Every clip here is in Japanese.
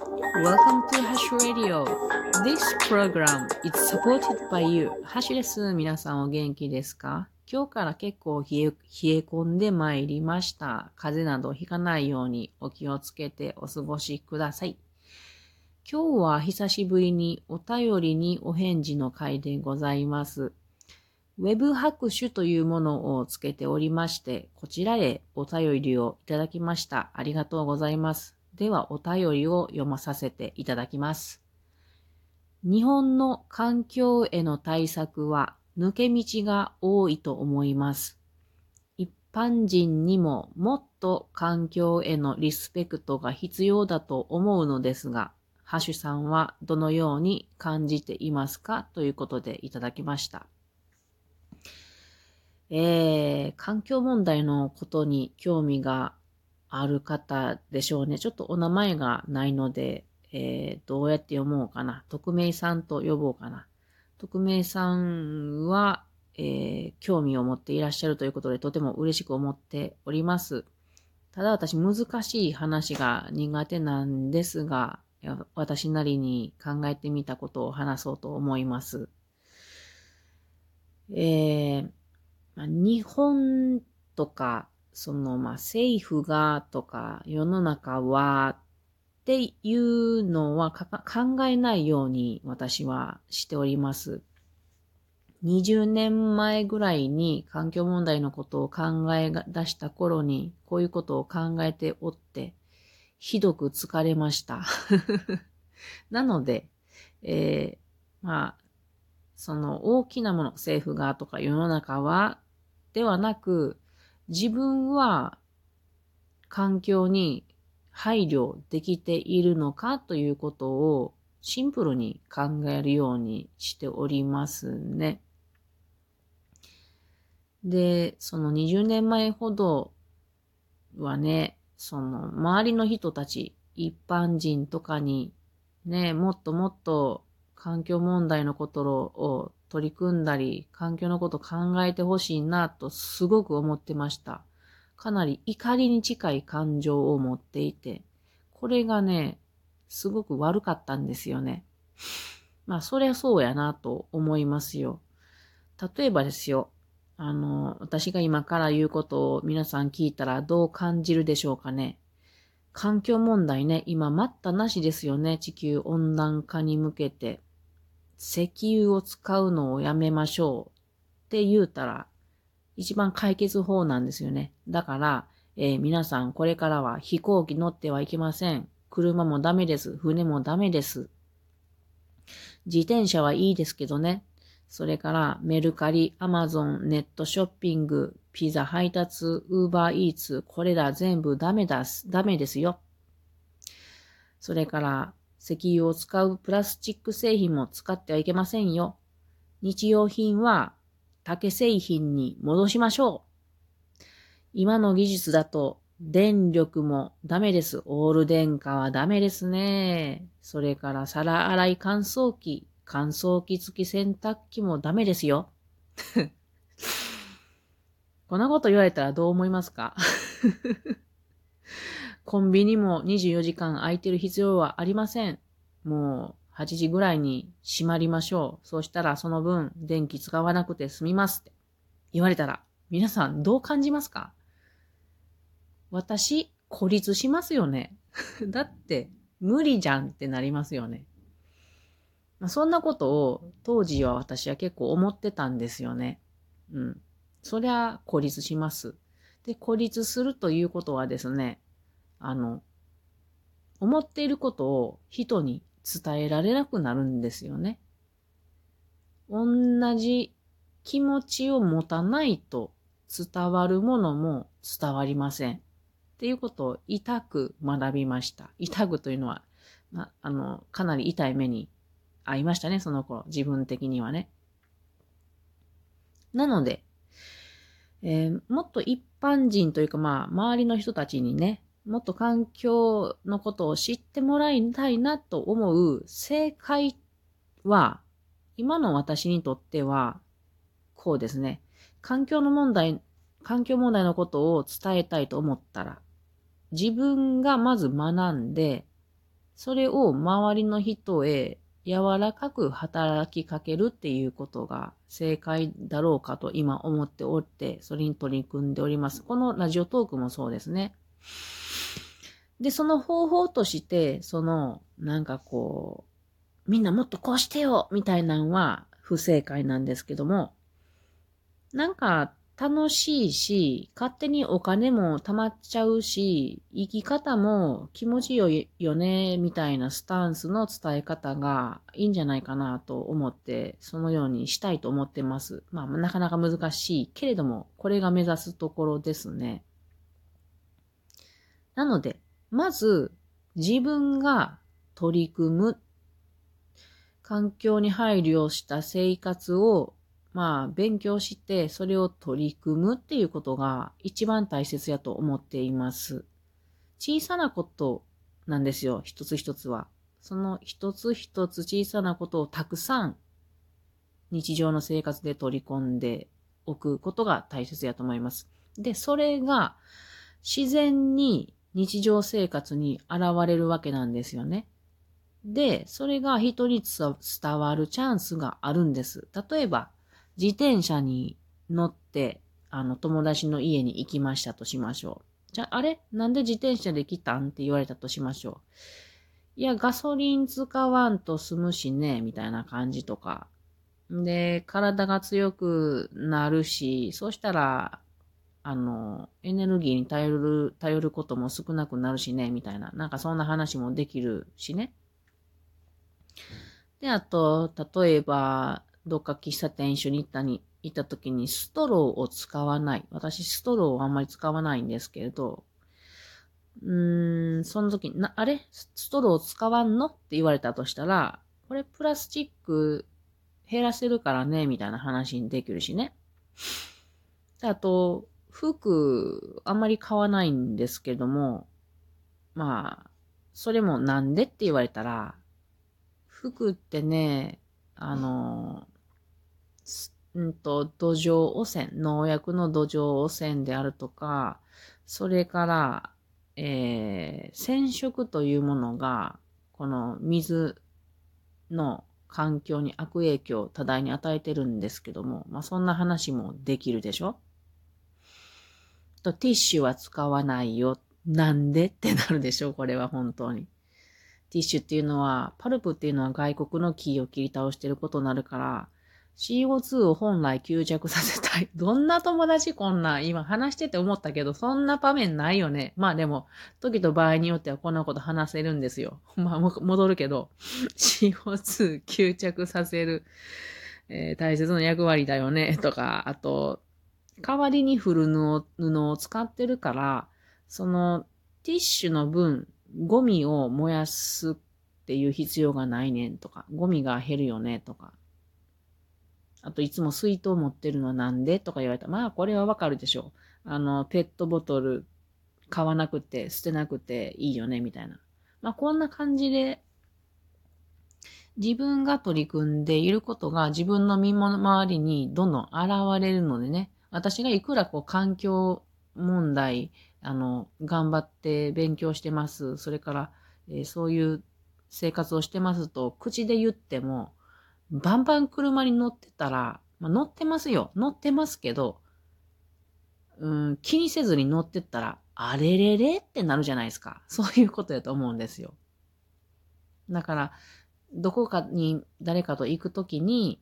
Welcome to Hash Radio. This program is supported by you. ハシです。皆さんお元気ですか?今日から結構冷え冷え込んでまいりました。風邪などひかないようにお気をつけてお過ごしください。今日は久しぶりにお便りにお返事の回でございます。ウェブ拍手というものをつけておりまして、こちらへお便りをいただきました。ありがとうございます。ではお便りを読まさせていただきます。日本の環境への対策は抜け道が多いと思います。一般人にももっと環境へのリスペクトが必要だと思うのですが、ハシュさんはどのように感じていますかということでいただきました。えー、環境問題のことに興味がある方でしょうね。ちょっとお名前がないので、えー、どうやって読もうかな。匿名さんと呼ぼうかな。匿名さんは、えー、興味を持っていらっしゃるということで、とても嬉しく思っております。ただ私、難しい話が苦手なんですが、私なりに考えてみたことを話そうと思います。えー、日本とか、その、まあ、政府がとか、世の中はっていうのは考えないように私はしております。20年前ぐらいに環境問題のことを考え出した頃に、こういうことを考えておって、ひどく疲れました。なので、えー、まあ、その大きなもの、政府がとか世の中はではなく、自分は環境に配慮できているのかということをシンプルに考えるようにしておりますね。で、その20年前ほどはね、その周りの人たち、一般人とかにね、もっともっと環境問題のことを取り組んだり、環境のこと考えてほしいなとすごく思ってました。かなり怒りに近い感情を持っていて、これがね、すごく悪かったんですよね。まあ、そりゃそうやなと思いますよ。例えばですよ、あの、私が今から言うことを皆さん聞いたらどう感じるでしょうかね。環境問題ね、今待ったなしですよね。地球温暖化に向けて。石油を使うのをやめましょうって言うたら、一番解決法なんですよね。だから、えー、皆さんこれからは飛行機乗ってはいけません。車もダメです。船もダメです。自転車はいいですけどね。それからメルカリ、アマゾン、ネットショッピング、ピザ配達、ウーバーイーツ、これら全部ダメだす、ダメですよ。それから石油を使うプラスチック製品も使ってはいけませんよ。日用品は竹製品に戻しましょう。今の技術だと電力もダメです。オール電化はダメですね。それから皿洗い乾燥機、乾燥機付き洗濯機もダメですよ。こんなこと言われたらどう思いますか？コンビニも24時間空いてる必要はありません。もう8時ぐらいに閉まりましょう。そうしたらその分電気使わなくて済みますって言われたら皆さんどう感じますか？私、孤立しますよね。だって無理じゃんってなりますよね。まあ、そんなことを当時は私は結構思ってたんですよね。うん。そりゃ孤立します。で、孤立するということはですね、あの、思っていることを人に伝えられなくなるんですよね。同じ気持ちを持たないと伝わるものも伝わりません。っていうことを痛く学びました。痛くというのは、ま、あの、かなり痛い目に遭いましたね、その頃。自分的にはね。なので、えー、もっと一般人というか、まあ、周りの人たちにね、もっと環境のことを知ってもらいたいなと思う正解は、今の私にとっては、こうですね。環境の問題、環境問題のことを伝えたいと思ったら、自分がまず学んで、それを周りの人へ柔らかく働きかけるっていうことが正解だろうかと今思っておって、それに取り組んでおります。このラジオトークもそうですね。で、その方法として、その、なんかこう、みんなもっとこうしてよみたいなのは不正解なんですけども、なんか楽しいし、勝手にお金も貯まっちゃうし、生き方も気持ちよいよね、みたいなスタンスの伝え方がいいんじゃないかなと思って、そのようにしたいと思ってます。まあ、なかなか難しいけれども、これが目指すところですね。なので、まず、自分が取り組む、環境に配慮した生活を、まあ、勉強して、それを取り組むっていうことが一番大切やと思っています。小さなことなんですよ、一つ一つは。その一つ一つ小さなことをたくさん日常の生活で取り込んでおくことが大切やと思います。で、それが自然に日常生活に現れるわけなんですよね。で、それが人に伝わるチャンスがあるんです。例えば、自転車に乗って、あの、友達の家に行きましたとしましょう。じゃあ、あれ？なんで自転車で来たん？って言われたとしましょう。いや、ガソリン使わんと済むしね、みたいな感じとか。で、体が強くなるし、そしたら、あの、エネルギーに頼る、頼ることも少なくなるしね、みたいな。なんかそんな話もできるしね。で、あと、例えば、どっか喫茶店一緒に行ったに、行った時にストローを使わない。私、ストローをあんまり使わないんですけれど、うーん、その時に、な、あれ？ストローを使わんの？って言われたとしたら、これプラスチック減らせるからね、みたいな話にできるしね。あと、服、あんまり買わないんですけども、まあ、それもなんでって言われたら、服ってね、あの、うんと、土壌汚染、農薬の土壌汚染であるとか、それから、えー、染色というものが、この水の環境に悪影響を多大に与えてるんですけども、まあそんな話もできるでしょ？と、ティッシュは使わないよ。なんで？ってなるでしょこれは本当に。ティッシュっていうのは、パルプっていうのは外国の木を切り倒してることになるから、CO2 を本来吸着させたい。どんな友達こんな、今話してて思ったけど、そんな場面ないよね。まあでも、時と場合によってはこんなこと話せるんですよ。まあ、戻るけど、CO2 吸着させる、えー、大切な役割だよね。とか、あと、代わりにフル布を使ってるから、そのティッシュの分、ゴミを燃やすっていう必要がないねんとか、ゴミが減るよねとか。あと、いつも水筒持ってるのはなんでとか言われたら、まあ、これはわかるでしょう。あの、ペットボトル買わなくて、捨てなくていいよね、みたいな。まあ、こんな感じで、自分が取り組んでいることが自分の身の回りにどんどん現れるのでね、私がいくらこう環境問題、あの、頑張って勉強してます。それから、えー、そういう生活をしてますと、口で言っても、バンバン車に乗ってたら、まあ、乗ってますよ。乗ってますけど、うん、気にせずに乗ってったら、あれれれってなるじゃないですか。そういうことやと思うんですよ。だから、どこかに誰かと行くときに、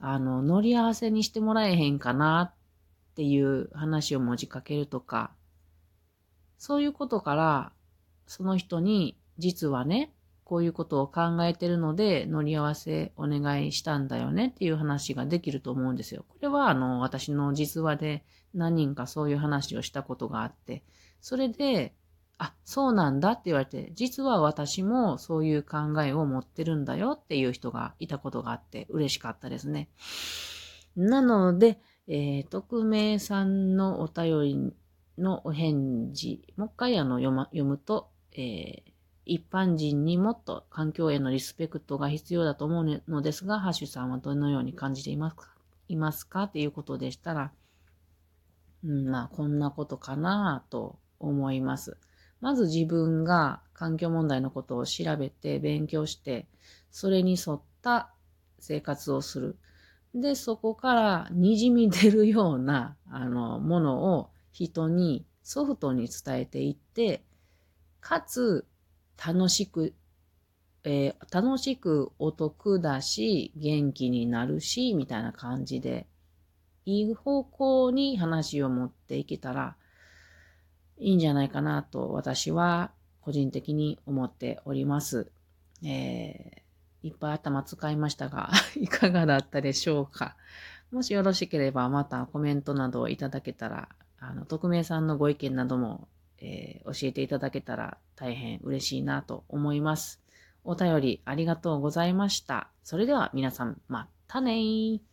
あの、乗り合わせにしてもらえへんかなっていう話を持ちかけるとか、そういうことから、その人に、実はね、こういうことを考えてるので、乗り合わせお願いしたんだよねっていう話ができると思うんですよ。これは、あの、私の実話で何人かそういう話をしたことがあって、それで、あ、そうなんだって言われて、実は私もそういう考えを持ってるんだよっていう人がいたことがあって嬉しかったですね。なので、えー、匿名さんのお便りのお返事、もう一回あの読,、ま、読むと、えー、一般人にもっと環境へのリスペクトが必要だと思うのですが、ハッシュさんはどのように感じていますか？いますか？っていうことでしたら、うん、まあ、こんなことかなと思います。まず自分が環境問題のことを調べて勉強して、それに沿った生活をする。で、そこから滲み出るような、あの、ものを人にソフトに伝えていって、かつ、楽しく、えー、楽しくお得だし、元気になるし、みたいな感じで、いい方向に話を持っていけたらいいんじゃないかなと私は個人的に思っております。えー、いっぱい頭使いましたが いかがだったでしょうか？もしよろしければまたコメントなどをいただけたら、あの、匿名さんのご意見などもえー、教えていただけたら大変嬉しいなと思います。お便りありがとうございました。それでは皆さん、またねー。